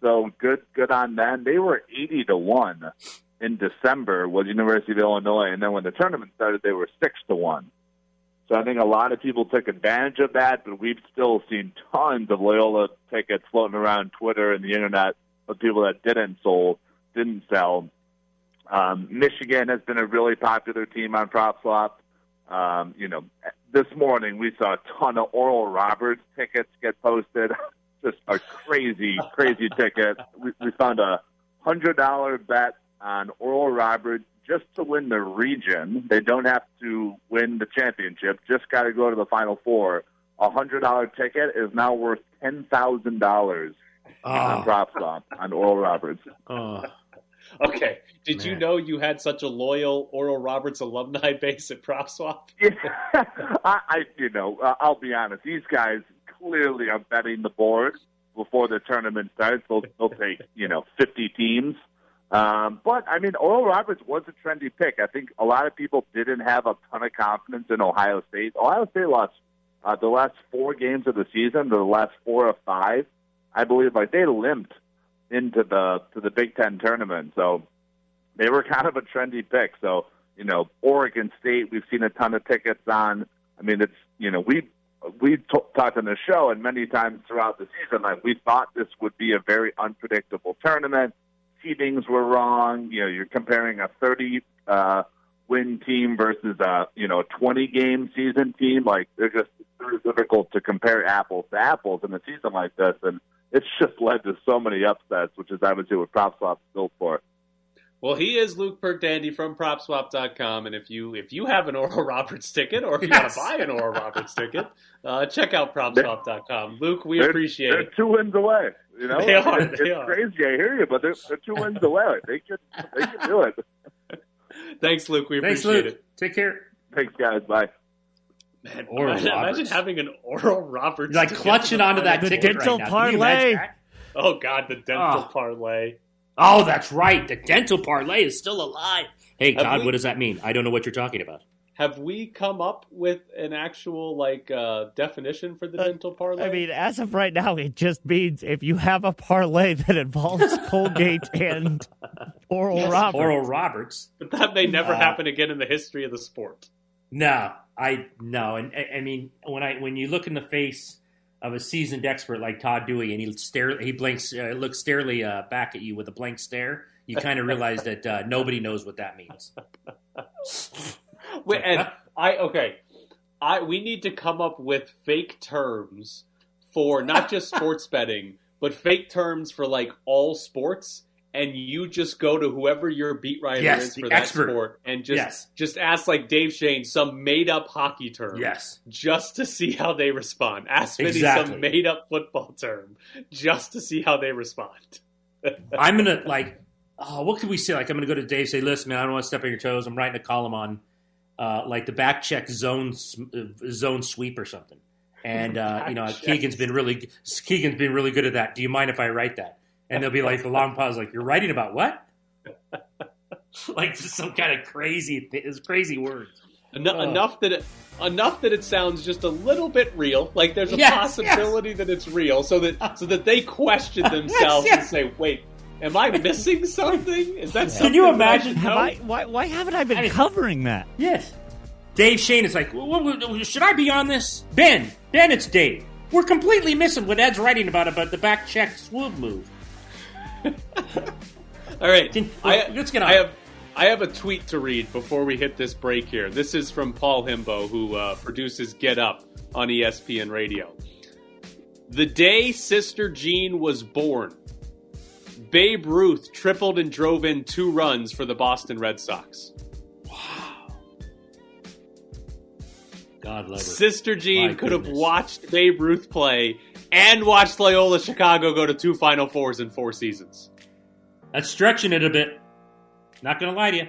Speaker 11: so good, good on them. They were eighty to one in December with University of Illinois, and then when the tournament started, they were six to one. So I think a lot of people took advantage of that, but we've still seen tons of Loyola tickets floating around Twitter and the internet of people that didn't sold, didn't sell. Um, Michigan has been a really popular team on PropSwap. Um, you know, this morning we saw a ton of Oral Roberts tickets get posted. Just a crazy, crazy ticket. We, we found a hundred dollar bet on Oral Roberts just to win the region. They don't have to win the championship. Just got to go to the Final Four. A hundred dollar ticket is now worth ten thousand dollars on PropSwap on Oral Roberts.
Speaker 10: Oh.
Speaker 1: Okay. Did you know you had such a loyal Oral Roberts alumni base at PropSwap?
Speaker 11: Yeah, I, I you know, uh, I'll be honest. These guys clearly are betting the board before the tournament starts. They'll, they'll take you know fifty teams. Um, but I mean, Oral Roberts was a trendy pick. I think a lot of people didn't have a ton of confidence in Ohio State. Ohio State lost uh, the last four games of the season, the last four or five, I believe. Like they limped into the to the Big Ten tournament, so they were kind of a trendy pick. So you know, Oregon State, we've seen a ton of tickets on. I mean, it's you know we we t- talked on the show and many times throughout the season like we thought this would be a very unpredictable tournament. Seedings were wrong. You know, you're comparing a 30 uh, win team versus a you know 20 game season team. Like they're just very difficult to compare apples to apples in a season like this, and it's just led to so many upsets, which is obviously what PropSwap's built for.
Speaker 1: Well, he is Luke Pergande from PropSwap.com, and if you if you have an Oral Roberts ticket, or if you
Speaker 11: Yes.
Speaker 1: want to buy an Oral Roberts ticket, uh, check out PropSwap.com. Luke, we
Speaker 11: They're-
Speaker 1: appreciate
Speaker 11: they're
Speaker 1: it.
Speaker 11: two wins away. You know,
Speaker 1: They are,
Speaker 11: It's,
Speaker 1: they
Speaker 11: it's
Speaker 1: are.
Speaker 11: crazy. I hear you, but they're, they're two wins away. They can they could do it.
Speaker 1: Thanks, Luke. We
Speaker 2: Thanks,
Speaker 1: appreciate
Speaker 2: Luke.
Speaker 1: it.
Speaker 2: Take care.
Speaker 11: Thanks, guys. Bye.
Speaker 1: Man,
Speaker 2: Oral
Speaker 1: imagine,
Speaker 2: Roberts.
Speaker 1: imagine having an Oral Roberts.
Speaker 2: Like
Speaker 1: ticket
Speaker 2: clutching onto that
Speaker 1: final
Speaker 2: ticket
Speaker 1: four.
Speaker 2: right now. Can you imagine?
Speaker 1: Oh God, the dental
Speaker 2: Oh.
Speaker 1: parlay.
Speaker 2: Oh, that's right. The dental parlay is still alive. Hey,
Speaker 1: Have
Speaker 2: God,
Speaker 1: we-
Speaker 2: what does that mean? I don't know what you're talking about.
Speaker 1: Have we come up with an actual like uh, definition for the dental parlay?
Speaker 3: I mean, as of right now, it just means if you have a parlay that involves Colgate and Oral
Speaker 2: Yes,
Speaker 3: Roberts.
Speaker 2: Oral Roberts.
Speaker 1: but that may never
Speaker 2: Uh,
Speaker 1: happen again in the history of the sport.
Speaker 2: No, I no, and I, I mean when I when you look in the face of a seasoned expert like Todd Dewey, and he stare he blinks uh, looks starely uh, back at you with a blank stare, you kind of realize that uh, nobody knows what that means.
Speaker 1: Wait, and I okay, I we need to come up with fake terms for not just sports betting, but fake terms for like all sports. And you just go to whoever your beat writer
Speaker 2: Yes,
Speaker 1: is for that
Speaker 2: expert.
Speaker 1: sport, and just
Speaker 2: Yes.
Speaker 1: just ask like Dave Schoen some made up hockey term.
Speaker 2: Yes.
Speaker 1: just to see how they respond. Ask Vinny
Speaker 2: Exactly.
Speaker 1: some made up football term, just to see how they respond.
Speaker 2: I'm gonna like, oh, what could we say? Like, I'm gonna go to Dave, say, listen, man, I don't want to step on your toes. I'm writing a column on uh, like the back check zone uh, zone sweep or something. And uh, you know, Keegan's been really Keegan's been really good at that. Do you mind if I write that? And they'll be like, the long pause, like, you're writing about what? like just some kind of crazy, it's crazy words.
Speaker 1: Eno-
Speaker 2: Oh.
Speaker 1: Enough that it, enough that it sounds just a little bit real. Like there's a
Speaker 2: Yes,
Speaker 1: possibility that it's real, so that so that they question themselves
Speaker 2: yes.
Speaker 1: and say, "Wait, am I missing something? Is that
Speaker 2: Can
Speaker 1: something
Speaker 2: you
Speaker 1: that I
Speaker 2: imagine
Speaker 3: Have? I, why, why haven't I been covering that?
Speaker 2: Yes. Dave Schoen is like, "What- what- should I be on this? Ben, Ben, it's Dave. We're completely missing what Ed's writing about about the back check swoop move.
Speaker 1: All right,
Speaker 2: Can-
Speaker 1: I,
Speaker 2: let's get on.
Speaker 1: I have I have a tweet to read before we hit this break here. This is from Paul Himbo, who uh, produces Get Up on ESPN Radio. The day Sister Jean was born, Babe Ruth tripled and drove in two runs for the Boston Red Sox. Wow.
Speaker 2: God love her.
Speaker 1: Sister Jean
Speaker 2: My
Speaker 1: could have watched Babe Ruth play and watched Loyola Chicago go to two Final Fours in four seasons.
Speaker 2: That's stretching it a bit. Not gonna lie to you.